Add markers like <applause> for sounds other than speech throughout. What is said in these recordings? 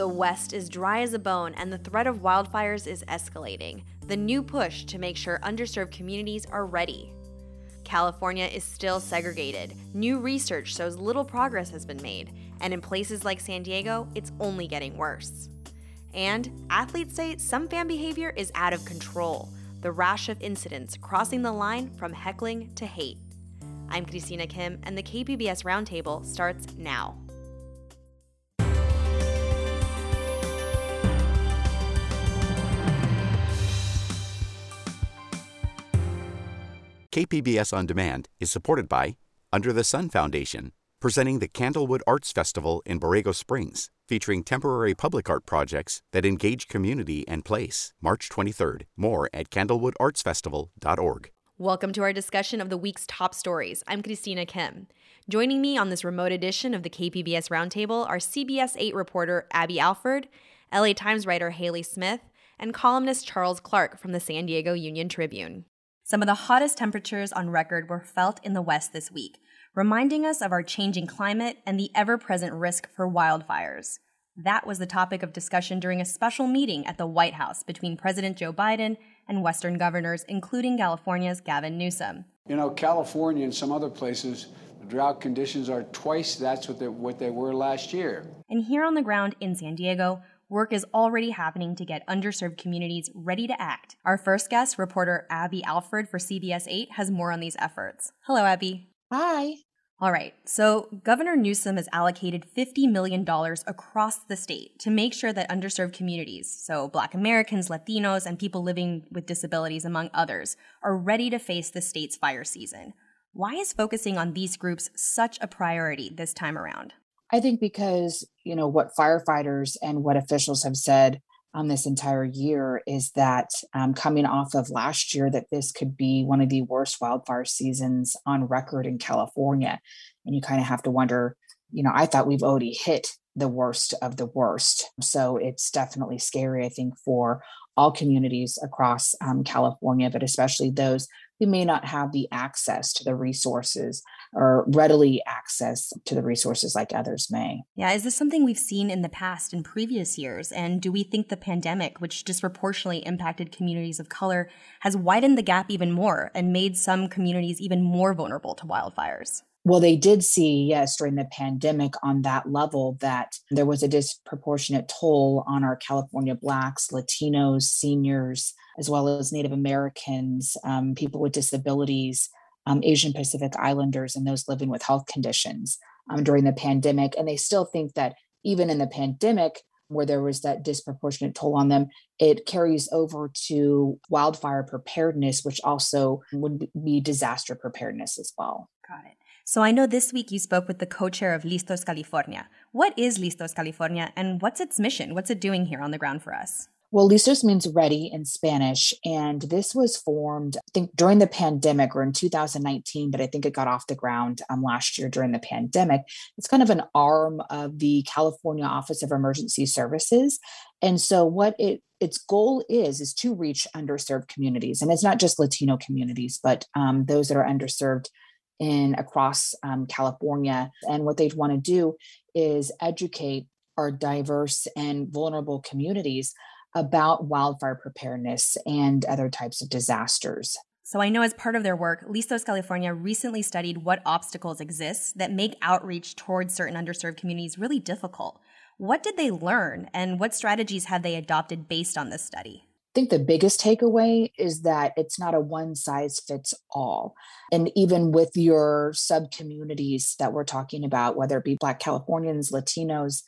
The West is dry as a bone, and the threat of wildfires is escalating. The new push to make sure underserved communities are ready. California is still segregated. New research shows little progress has been made, and in places like San Diego, it's only getting worse. And athletes say some fan behavior is out of control, the rash of incidents crossing the line from heckling to hate. I'm Christina Kim, and the KPBS Roundtable starts now. KPBS On Demand is supported by Under the Sun Foundation, presenting the Candlewood Arts Festival in Borrego Springs, featuring temporary public art projects that engage community and place. March 23rd. More at candlewoodartsfestival.org. Welcome to our discussion of the week's top stories. I'm Christina Kim. Joining me on this remote edition of the KPBS Roundtable are CBS 8 reporter Abby Alford, LA Times writer Haley Smith, and columnist Charles Clark from the San Diego Union Tribune. Some of the hottest temperatures on record were felt in the West this week, reminding us of our changing climate and the ever present risk for wildfires. That was the topic of discussion during a special meeting at the White House between President Joe Biden and Western governors, including California's Gavin Newsom. You know, California and some other places, the drought conditions are twice that's what they, what they were last year. And here on the ground in San Diego, work is already happening to get underserved communities ready to act. Our first guest, reporter Abby Alford for CBS 8, has more on these efforts. Hello, Abby. Hi. All right, so Governor Newsom has allocated $50 million across the state to make sure that underserved communities, so Black Americans, Latinos, and people living with disabilities, among others, are ready to face the state's fire season. Why is focusing on these groups such a priority this time around? I think because, you know, what firefighters and what officials have said on this entire year is that um, coming off of last year, that this could be one of the worst wildfire seasons on record in California. And you kind of have to wonder, you know, I thought we've already hit the worst of the worst. So it's definitely scary, I think, for all communities across um, California, but especially those who may not have the access to the resources or readily access to the resources like others may. Yeah, is this something we've seen in the past in previous years? And do we think the pandemic, which disproportionately impacted communities of color, has widened the gap even more and made some communities even more vulnerable to wildfires? Well, they did see, yes, during the pandemic on that level that there was a disproportionate toll on our California Blacks, Latinos, seniors, as well as Native Americans, um, people with disabilities, um, Asian Pacific Islanders, and those living with health conditions um, during the pandemic. And they still think that even in the pandemic, where there was that disproportionate toll on them, it carries over to wildfire preparedness, which also would be disaster preparedness as well. Got it. So I know this week you spoke with the co-chair of Listos California. What is Listos California and what's its mission? What's it doing here on the ground for us? Well, listos means ready in Spanish. And this was formed, I think, during the pandemic or in 2019, but I think it got off the ground um, last year during the pandemic. It's kind of an arm of the California Office of Emergency Services. And so, what it its goal is is to reach underserved communities, and it's not just Latino communities, but um, those that are underserved in across um, California. And what they'd want to do is educate our diverse and vulnerable communities about wildfire preparedness and other types of disasters. So I know as part of their work, Listos California recently studied what obstacles exist that make outreach towards certain underserved communities really difficult. What did they learn and what strategies have they adopted based on this study? I think the biggest takeaway is that it's not a one size fits all. And even with your sub communities that we're talking about, whether it be Black Californians, Latinos,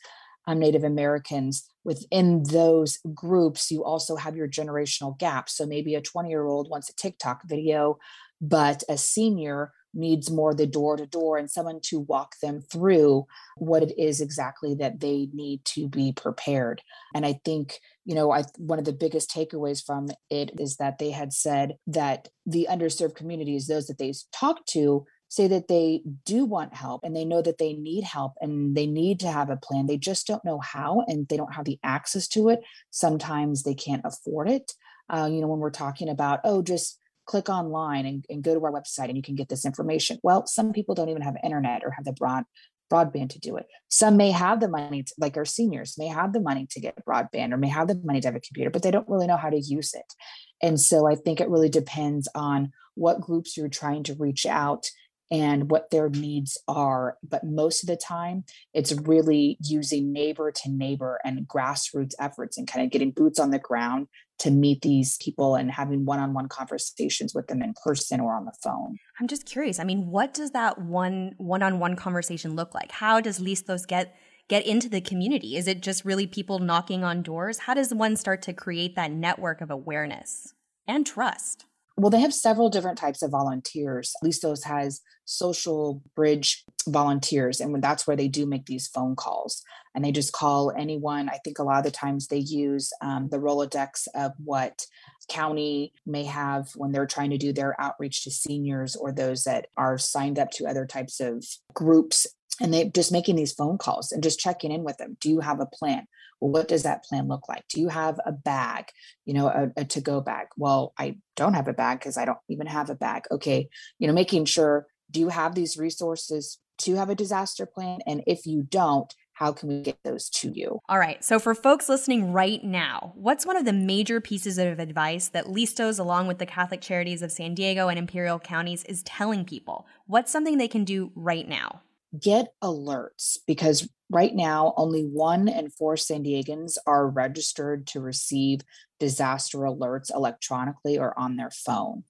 um, Native Americans, within those groups, you also have your generational gap. So maybe a 20 year old wants a TikTok video, but a senior needs more the door to door and someone to walk them through what it is exactly that they need to be prepared. And I think, you know, I one of the biggest takeaways from it is that they had said that the underserved communities, those that they talked to, say that they do want help and they know that they need help and they need to have a plan. They just don't know how and they don't have the access to it. Sometimes they can't afford it. Uh, you know, when we're talking about, oh, just click online and, and go to our website and you can get this information. Well, some people don't even have internet or have the broad broadband to do it. Some may have the money, to, like our seniors may have the money to get broadband or may have the money to have a computer, but they don't really know how to use it. And so I think it really depends on what groups you're trying to reach out and what their needs are. But most of the time, it's really using neighbor to neighbor and grassroots efforts and kind of getting boots on the ground to meet these people and having one-on-one conversations with them in person or on the phone. I'm just curious. I mean, what does that one one-on-one conversation look like? How does Listos get get into the community? Is it just really people knocking on doors? How does one start to create that network of awareness and trust? Well, they have several different types of volunteers. Listos has social bridge volunteers, and that's where they do make these phone calls. And they just call anyone. I think a lot of the times they use um, the Rolodex of what county may have when they're trying to do their outreach to seniors or those that are signed up to other types of groups and they just making these phone calls and just checking in with them do you have a plan what does that plan look like do you have a bag you know a, a to go bag well i don't have a bag because i don't even have a bag okay you know making sure do you have these resources to have a disaster plan and if you don't how can we get those to you? All right. So, for folks listening right now, what's one of the major pieces of advice that Listos, along with the Catholic Charities of San Diego and Imperial Counties, is telling people? What's something they can do right now? Get alerts because right now only one in four San Diegans are registered to receive disaster alerts electronically or on their phone.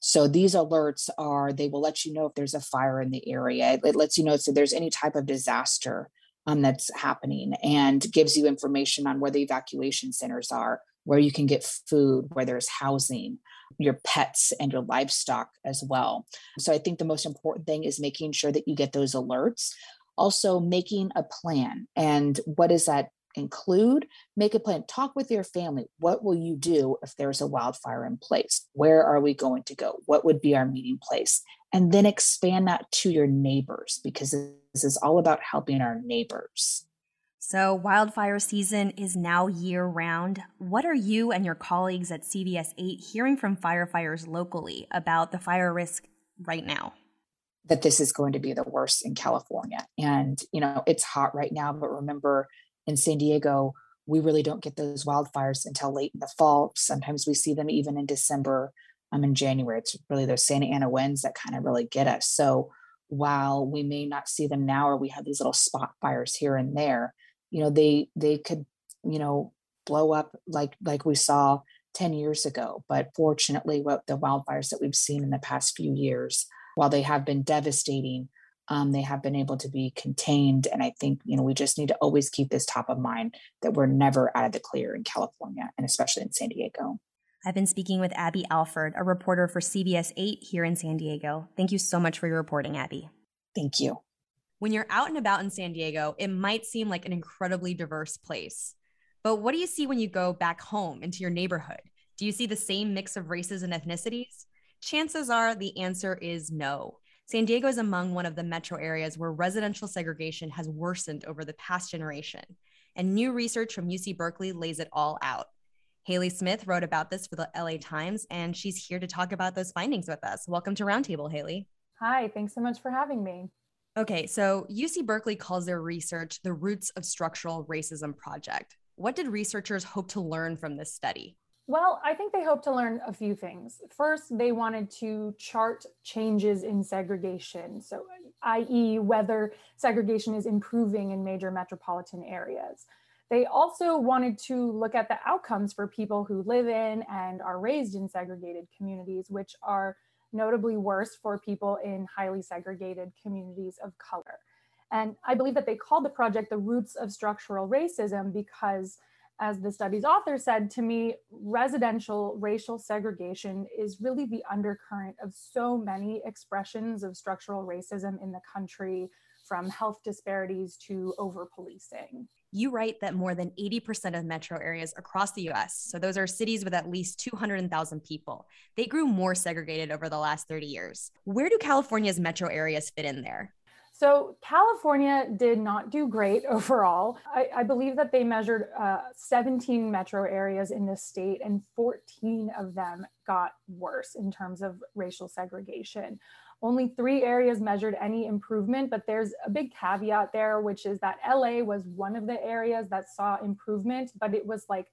So these alerts are they will let you know if there's a fire in the area. It lets you know if there's any type of disaster um, that's happening and gives you information on where the evacuation centers are, where you can get food, where there's housing, your pets and your livestock as well. So I think the most important thing is making sure that you get those alerts. Also, making a plan. And what does that include? Make a plan. Talk with your family. What will you do if there's a wildfire in place? Where are we going to go? What would be our meeting place? And then expand that to your neighbors because this is all about helping our neighbors. So, wildfire season is now year round. What are you and your colleagues at CBS 8 hearing from firefighters locally about the fire risk right now? That this is going to be the worst in California. And, you know, it's hot right now, but remember in San Diego, we really don't get those wildfires until late in the fall. Sometimes we see them even in December, um, in January. It's really those Santa Ana winds that kind of really get us. So, while we may not see them now, or we have these little spot fires here and there, you know they they could you know blow up like like we saw 10 years ago but fortunately what the wildfires that we've seen in the past few years while they have been devastating um, they have been able to be contained and i think you know we just need to always keep this top of mind that we're never out of the clear in california and especially in san diego I've been speaking with Abby Alford, a reporter for CBS 8 here in San Diego. Thank you so much for your reporting, Abby. Thank you when you're out and about in San Diego, it might seem like an incredibly diverse place. But what do you see when you go back home into your neighborhood? Do you see the same mix of races and ethnicities? Chances are the answer is no. San Diego is among one of the metro areas where residential segregation has worsened over the past generation. And new research from UC Berkeley lays it all out. Haley Smith wrote about this for the LA Times, and she's here to talk about those findings with us. Welcome to Roundtable, Haley. Hi, thanks so much for having me. Okay, so UC Berkeley calls their research the Roots of Structural Racism Project. What did researchers hope to learn from this study? Well, I think they hope to learn a few things. First, they wanted to chart changes in segregation, so i.e., whether segregation is improving in major metropolitan areas. They also wanted to look at the outcomes for people who live in and are raised in segregated communities, which are notably worse for people in highly segregated communities of color. And I believe that they called the project the roots of structural racism because, as the study's author said to me, residential racial segregation is really the undercurrent of so many expressions of structural racism in the country, from health disparities to over policing you write that more than 80% of metro areas across the US, so those are cities with at least 200,000 people, they grew more segregated over the last 30 years. Where do California's metro areas fit in there? So, California did not do great <laughs> overall. I, I believe that they measured uh, 17 metro areas in the state, and 14 of them got worse in terms of racial segregation. Only three areas measured any improvement, but there's a big caveat there, which is that LA was one of the areas that saw improvement, but it was like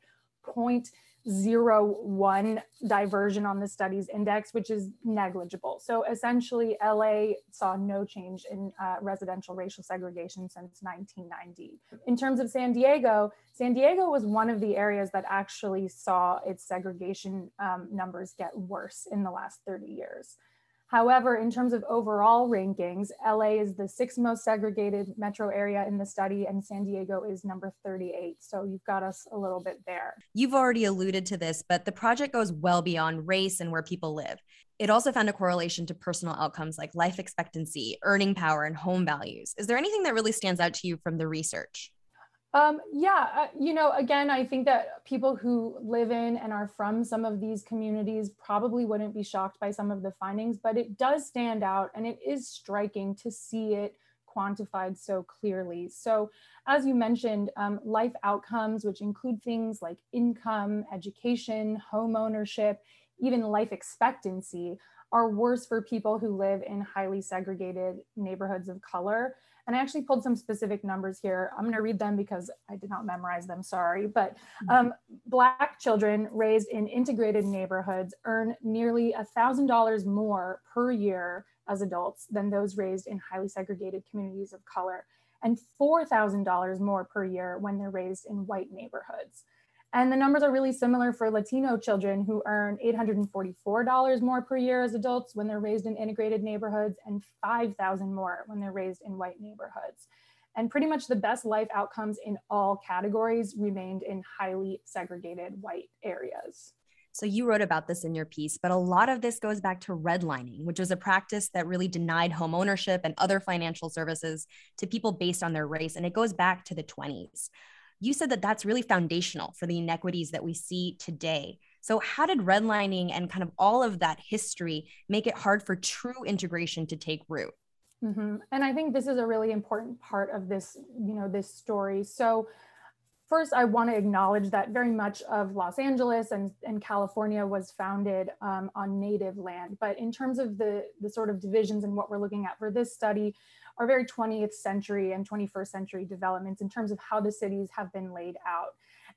0.01 diversion on the study's index, which is negligible. So essentially, LA saw no change in uh, residential racial segregation since 1990. In terms of San Diego, San Diego was one of the areas that actually saw its segregation um, numbers get worse in the last 30 years. However, in terms of overall rankings, LA is the sixth most segregated metro area in the study, and San Diego is number 38. So you've got us a little bit there. You've already alluded to this, but the project goes well beyond race and where people live. It also found a correlation to personal outcomes like life expectancy, earning power, and home values. Is there anything that really stands out to you from the research? Um, yeah, uh, you know, again, I think that people who live in and are from some of these communities probably wouldn't be shocked by some of the findings, but it does stand out and it is striking to see it quantified so clearly. So, as you mentioned, um, life outcomes, which include things like income, education, home ownership, even life expectancy, are worse for people who live in highly segregated neighborhoods of color. And I actually pulled some specific numbers here. I'm going to read them because I did not memorize them, sorry. But mm-hmm. um, Black children raised in integrated neighborhoods earn nearly $1,000 more per year as adults than those raised in highly segregated communities of color, and $4,000 more per year when they're raised in white neighborhoods. And the numbers are really similar for Latino children who earn $844 more per year as adults when they're raised in integrated neighborhoods and 5,000 more when they're raised in white neighborhoods. And pretty much the best life outcomes in all categories remained in highly segregated white areas. So you wrote about this in your piece, but a lot of this goes back to redlining, which was a practice that really denied home ownership and other financial services to people based on their race. And it goes back to the 20s you said that that's really foundational for the inequities that we see today. So, how did redlining and kind of all of that history make it hard for true integration to take root? Mm-hmm. And I think this is a really important part of this, you know, this story. So, first, I want to acknowledge that very much of Los Angeles and, and California was founded um, on native land. But in terms of the the sort of divisions and what we're looking at for this study, are very 20th century and 21st century developments in terms of how the cities have been laid out.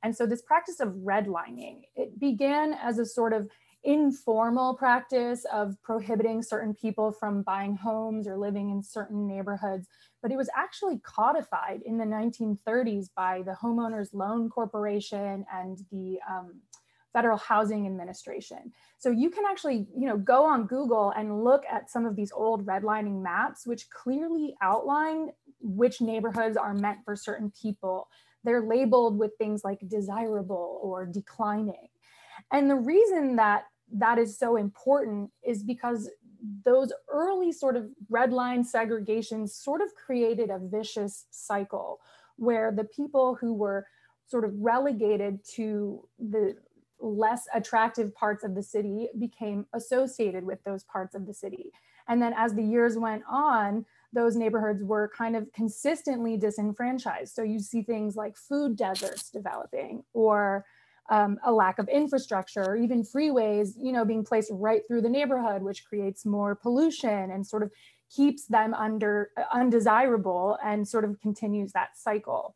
And so this practice of redlining, it began as a sort of informal practice of prohibiting certain people from buying homes or living in certain neighborhoods, but it was actually codified in the 1930s by the Homeowners Loan Corporation and the um, Federal Housing Administration. So you can actually, you know, go on Google and look at some of these old redlining maps, which clearly outline which neighborhoods are meant for certain people. They're labeled with things like desirable or declining. And the reason that that is so important is because those early sort of redline segregations sort of created a vicious cycle where the people who were sort of relegated to the less attractive parts of the city became associated with those parts of the city. And then as the years went on, those neighborhoods were kind of consistently disenfranchised. So you see things like food deserts developing or um, a lack of infrastructure or even freeways, you know, being placed right through the neighborhood, which creates more pollution and sort of keeps them under uh, undesirable and sort of continues that cycle.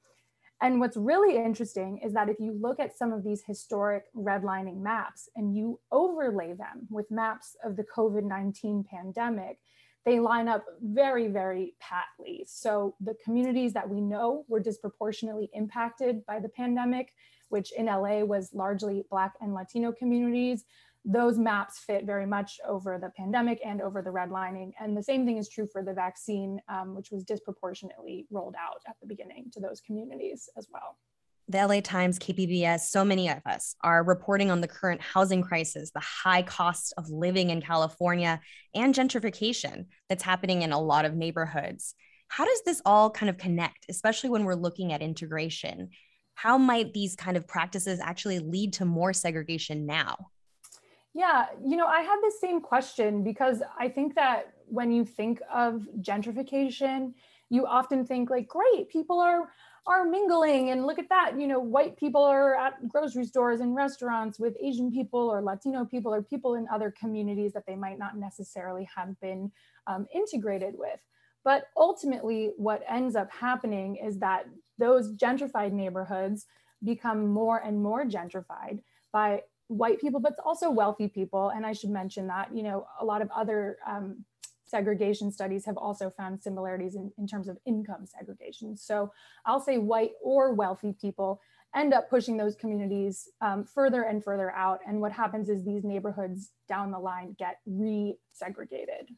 And what's really interesting is that if you look at some of these historic redlining maps and you overlay them with maps of the COVID 19 pandemic, they line up very, very patly. So the communities that we know were disproportionately impacted by the pandemic, which in LA was largely Black and Latino communities, those maps fit very much over the pandemic and over the redlining. And the same thing is true for the vaccine, um, which was disproportionately rolled out at the beginning to those communities as well. The LA Times, KPBS, so many of us are reporting on the current housing crisis, the high cost of living in California, and gentrification that's happening in a lot of neighborhoods. How does this all kind of connect, especially when we're looking at integration? How might these kind of practices actually lead to more segregation now? Yeah, you know, I had the same question because I think that when you think of gentrification, you often think like, great, people are are mingling and look at that, you know, white people are at grocery stores and restaurants with Asian people or Latino people or people in other communities that they might not necessarily have been um, integrated with. But ultimately, what ends up happening is that those gentrified neighborhoods become more and more gentrified by white people, but also wealthy people. And I should mention that, you know, a lot of other um, segregation studies have also found similarities in, in terms of income segregation. So I'll say white or wealthy people end up pushing those communities um, further and further out. And what happens is these neighborhoods down the line get re-segregated.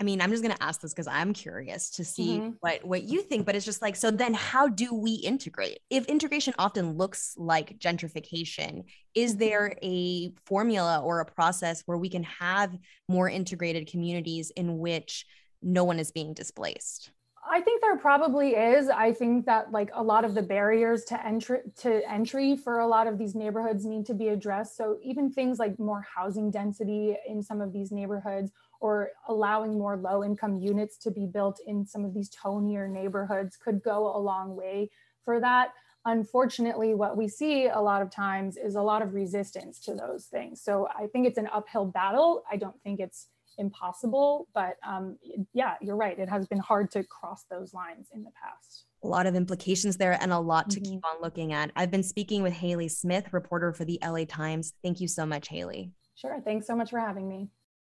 I mean, I'm just going to ask this because I'm curious to see mm-hmm. what what you think. But it's just like, so then how do we integrate? If integration often looks like gentrification, is mm-hmm. there a formula or a process where we can have more integrated communities in which no one is being displaced? I think there probably is. I think that like a lot of the barriers to entry to entry for a lot of these neighborhoods need to be addressed. So even things like more housing density in some of these neighborhoods or allowing more low income units to be built in some of these tonier neighborhoods could go a long way for that. Unfortunately, what we see a lot of times is a lot of resistance to those things. So I think it's an uphill battle. I don't think it's impossible, but um, yeah, you're right. It has been hard to cross those lines in the past. A lot of implications there and a lot to mm-hmm. keep on looking at. I've been speaking with Haley Smith, reporter for the LA Times. Thank you so much, Haley. Sure. Thanks so much for having me.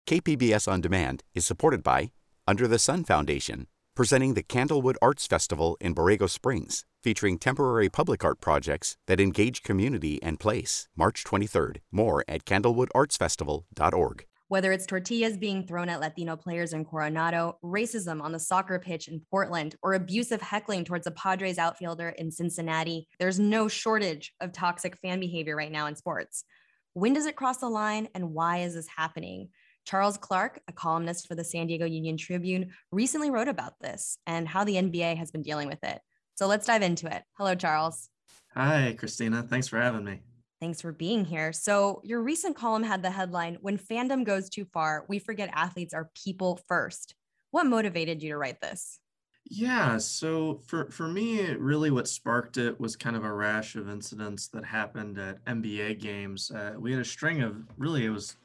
KPBS On Demand is supported by Under the Sun Foundation, presenting the Candlewood Arts Festival in Borrego Springs, featuring temporary public art projects that engage community and place. March 23rd. More at candlewoodartsfestival.org. Whether it's tortillas being thrown at Latino players in Coronado, racism on the soccer pitch in Portland, or abusive heckling towards a Padres outfielder in Cincinnati, there's no shortage of toxic fan behavior right now in sports. When does it cross the line and why is this happening? Charles Clark, a columnist for the San Diego Union Tribune, recently wrote about this and how the NBA has been dealing with it. So let's dive into it. Hello, Charles. Hi, Christina. Thanks for having me. Thanks for being here. So, your recent column had the headline When Fandom Goes Too Far, We Forget Athletes Are People First. What motivated you to write this? Yeah, so for, for me, really what sparked it was kind of a rash of incidents that happened at NBA games. Uh, we had a string of really, it was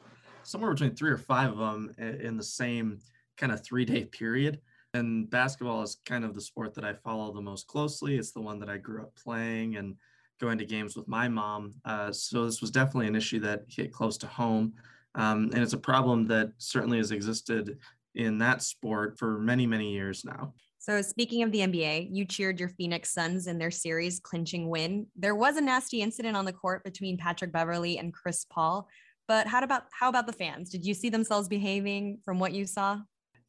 somewhere between three or five of them in the same kind of three day period. And basketball is kind of the sport that I follow the most closely. It's the one that I grew up playing and going to games with my mom. Uh, so this was definitely an issue that hit close to home. Um, and it's a problem that certainly has existed in that sport for many, many years now. So, speaking of the NBA, you cheered your Phoenix Suns in their series clinching win. There was a nasty incident on the court between Patrick Beverley and Chris Paul. But how about how about the fans? Did you see themselves behaving from what you saw?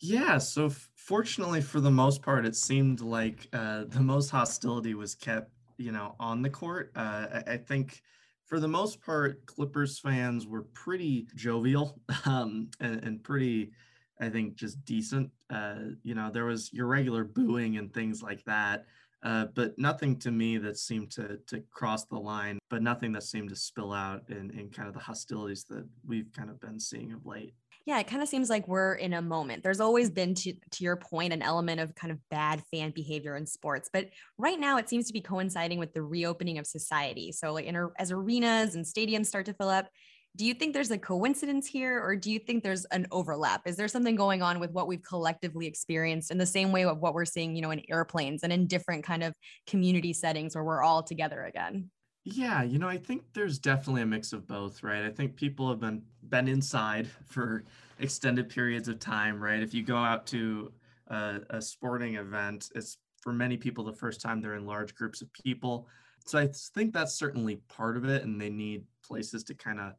Yeah, so f- fortunately for the most part, it seemed like uh, the most hostility was kept, you know, on the court. Uh, I-, I, think for the most part, Clippers fans were pretty jovial <laughs> um, and, and, pretty, I think, just decent. Uh, you know, there was your regular booing and things like that. Uh, but nothing to me that seemed to to cross the line, but nothing that seemed to spill out in, in kind of the hostilities that we've kind of been seeing of late. Yeah, it kind of seems like we're in a moment. There's always been, to, to your point, an element of kind of bad fan behavior in sports. But right now, it seems to be coinciding with the reopening of society. So, like, in, as arenas and stadiums start to fill up, do you think there's a coincidence here or do you think there's an overlap? Is there something going on with what we've collectively experienced in the same way of what we're seeing you know in airplanes and in different kind of community settings where we're all together again? Yeah you know i think there's definitely a mix of both right? I think people have been been inside <laughs> for extended periods of time right? If you go out to a, a sporting event it's for many people the first time they're in large groups of people. So i think that's certainly part of it and they need places to kind of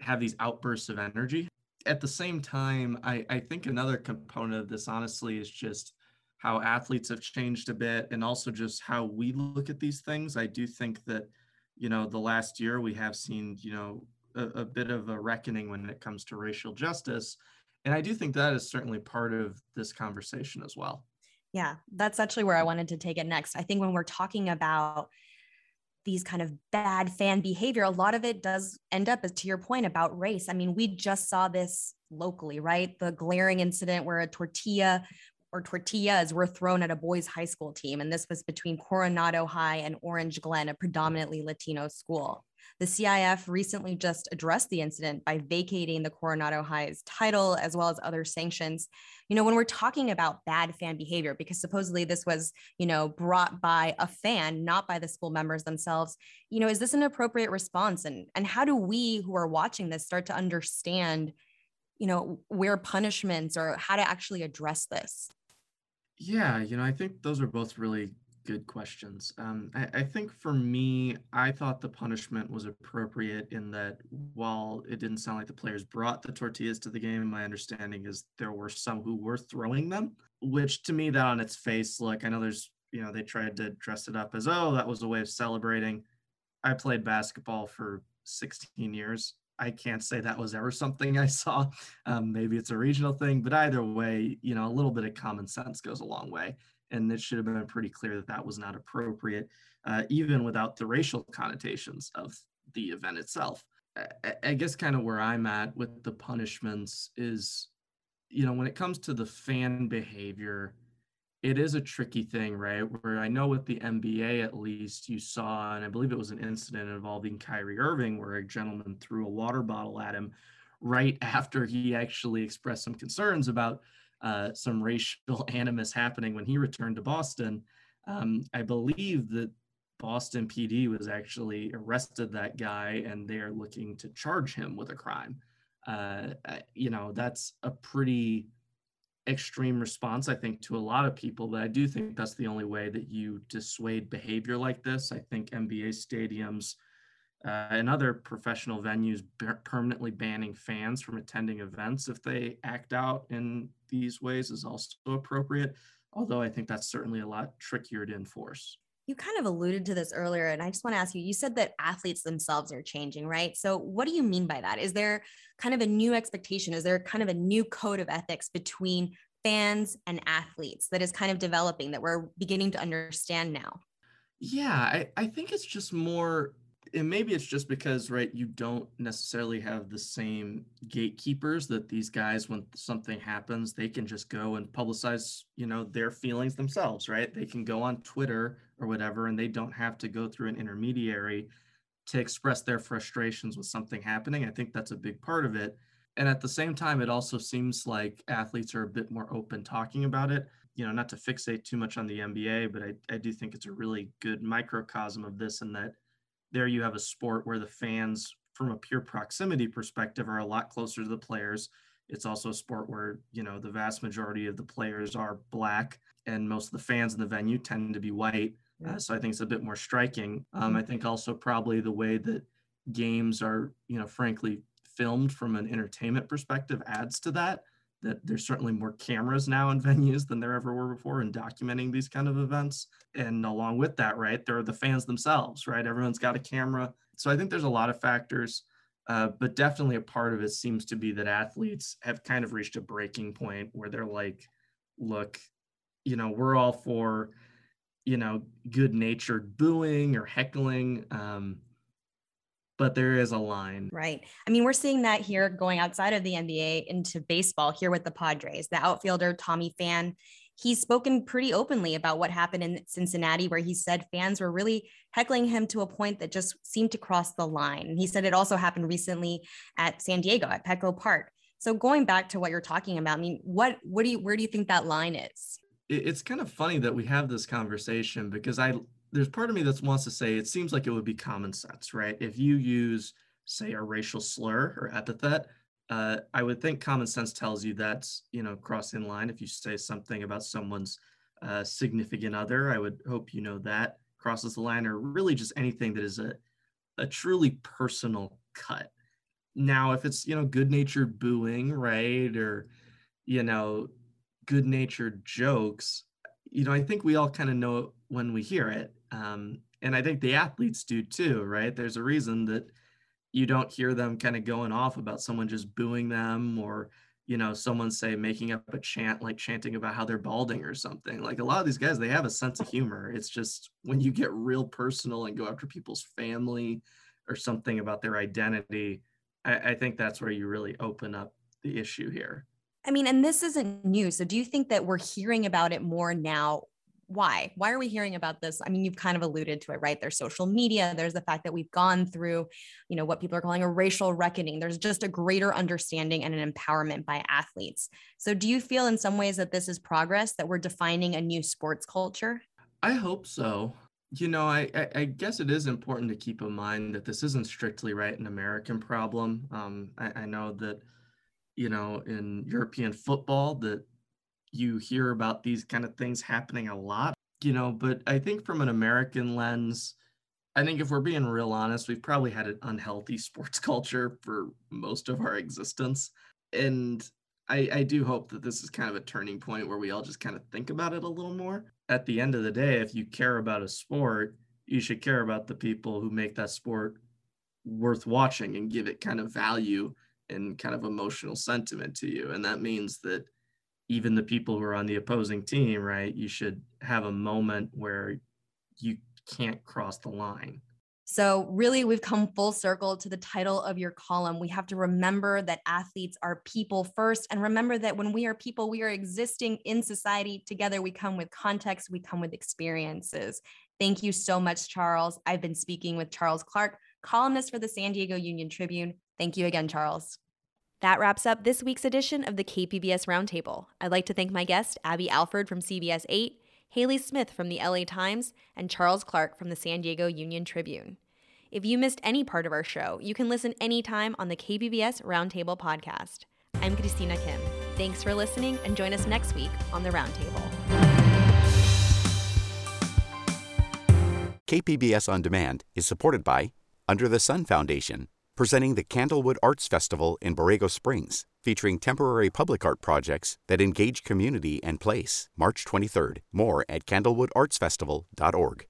have these outbursts of energy. At the same time, I, I think another component of this, honestly, is just how athletes have changed a bit and also just how we look at these things. I do think that, you know, the last year we have seen, you know, a, a bit of a reckoning when it comes to racial justice. And I do think that is certainly part of this conversation as well. Yeah, that's actually where I wanted to take it next. I think when we're talking about these kind of bad fan behavior, a lot of it does end up, to your point about race. I mean, we just saw this locally, right? The glaring incident where a tortilla or tortillas were thrown at a boys' high school team. And this was between Coronado High and Orange Glen, a predominantly Latino school. The CIF recently just addressed the incident by vacating the Coronado High's title as well as other sanctions. You know, when we're talking about bad fan behavior, because supposedly this was, you know, brought by a fan, not by the school members themselves, you know, is this an appropriate response? And and how do we who are watching this start to understand, you know, where punishments or how to actually address this? Yeah, you know, I think those are both really good questions. Um, I, I, think for me, I thought the punishment was appropriate in that while it didn't sound like the players brought the tortillas to the game, my understanding is there were some who were throwing them, which to me, that on its face, look, I know there's, you know, they tried to dress it up as, oh, that was a way of celebrating. I played basketball for 16 years. I can't say that was ever something I saw. Um, maybe it's a regional thing, but either way, you know, a little bit of common sense goes a long way and it should have been pretty clear that that was not appropriate, uh, even without the racial connotations of the event itself. I, I guess kind of where I'm at with the punishments is, you know, when it comes to the fan behavior, it is a tricky thing, right? Where I know with the NBA at least, you saw, and I believe it was an incident involving Kyrie Irving, where a gentleman threw a water bottle at him right <laughs> after he actually expressed some concerns about uh, some racial <laughs> animus happening when he returned to Boston. Um, I believe that Boston PD was actually arrested that guy and they are looking to charge him with a crime. Uh, you know, that's a pretty extreme response, I think, to a lot of people, but I do think that's the only way that you dissuade behavior like this. I think NBA stadiums uh, and other professional venues permanently banning fans from attending events if they act out in these ways is also appropriate. Although I think that's certainly a lot trickier to enforce. You kind of alluded to this earlier, and I just want to ask you you said that athletes themselves are changing, right? So, what do you mean by that? Is there kind of a new expectation? Is there kind of a new code of ethics between fans and athletes that is kind of developing that we're beginning to understand now? Yeah, I, I think it's just more and maybe it's just because right you don't necessarily have the same gatekeepers that these guys when something happens they can just go and publicize you know their feelings themselves right? They can go on twitter or whatever and they don't have to go through an intermediary to express their frustrations with something happening. I think that's a big part of it. And at the same time it also seems like athletes are a bit more open talking about it. You know not to fixate too much on the nba but i, I do think it's a really good microcosm of this and that there you have a sport where the fans from a pure proximity perspective are a lot closer to the players. It's also a sport where you know the vast majority of the players are black and most of the fans in the venue tend to be white. Uh, so i think it's a bit more striking. Um, i think also probably the way that games are you know frankly filmed from an entertainment perspective adds to that that there's certainly more cameras now in <laughs> venues than there ever were before in documenting these kind of events. And along with that, right, there are the fans themselves, right? Everyone's got a camera. So I think there's a lot of factors, uh, but definitely a part of it seems to be that athletes have kind of reached a breaking point where they're like, look, you know, we're all for, you know, good natured booing or heckling. Um, but there is a line. Right. I mean, we're seeing that here going outside of the NBA into baseball here with the Padres. The outfielder, Tommy Pham, he's spoken pretty openly about what happened in Cincinnati, where he said fans were really heckling him to a point that just seemed to cross the line. He said it also happened recently at San Diego at Petco Park. So going back to what you're talking about, I mean, what what do you where do you think that line is? It's kind of funny that we have this conversation because I there's part of me that wants to say it seems like it would be common sense, right? If you use, say, a racial slur or epithet, uh, I would think common sense tells you that's you know crossing line. If you say something about someone's uh, significant other, I would hope you know that crosses the line, or really just anything that is a a truly personal cut. Now, if it's you know good-natured booing, right, or you know good-natured jokes, you know, I think we all kind of know when we hear it. Um, and I think the athletes do too, right? There's a reason that you don't hear them kind of going off about someone just booing them or, you know, someone say making up a chant, like chanting about how they're balding or something. Like a lot of these guys, they have a sense of humor. It's just when you get real personal and go after people's family or something about their identity, I, I think that's where you really open up the issue here. I mean, and this isn't new. So do you think that we're hearing about it more now why? Why are we hearing about this? I mean, you've kind of alluded to it, right? There's social media, there's the fact that we've gone through, you know, what people are calling a racial reckoning. There's just a greater understanding and an empowerment by athletes. So do you feel in some ways that this is progress that we're defining a new sports culture? I hope so. You know, I, I, guess it is important to keep in mind that this isn't strictly right an American problem. Um, I, I know that, you know, in European football that you hear about these kind of things happening a lot, you know, but I think from an American lens, I think if we're being real honest, we've probably had an unhealthy <laughs> sports culture for most of our existence. And I, I do hope that this is kind of a turning point where we all just kind of think about it a little more. At the end of the day, if you care about a sport, you should care about the people who make that sport worth watching and give it kind of value and kind of emotional sentiment to you. And that means that even the people who are on the opposing team, right? You should have a moment where you can't cross the line. So, really, we've come full circle to the title of your column. We have to remember that athletes are people first. And remember that when we are people, we are existing in society together. We come with context, we come with experiences. Thank you so much, Charles. I've been speaking with Charles Clark, columnist for the San Diego Union Tribune. Thank you again, Charles. That wraps up this week's edition of the KPBS Roundtable. I'd like to thank my guest, Abby Alford from CBS 8, Haley Smith from the LA Times, and Charles Clark from the San Diego Union Tribune. If you missed any part of our show, you can listen anytime on the KPBS Roundtable podcast. I'm Christina Kim. Thanks for listening and join us next week on the Roundtable. KPBS On Demand is supported by Under the Sun Foundation presenting the Candlewood Arts Festival in Borrego Springs, featuring temporary public art projects that engage community and place. March 23rd. More at candlewoodartsfestival.org.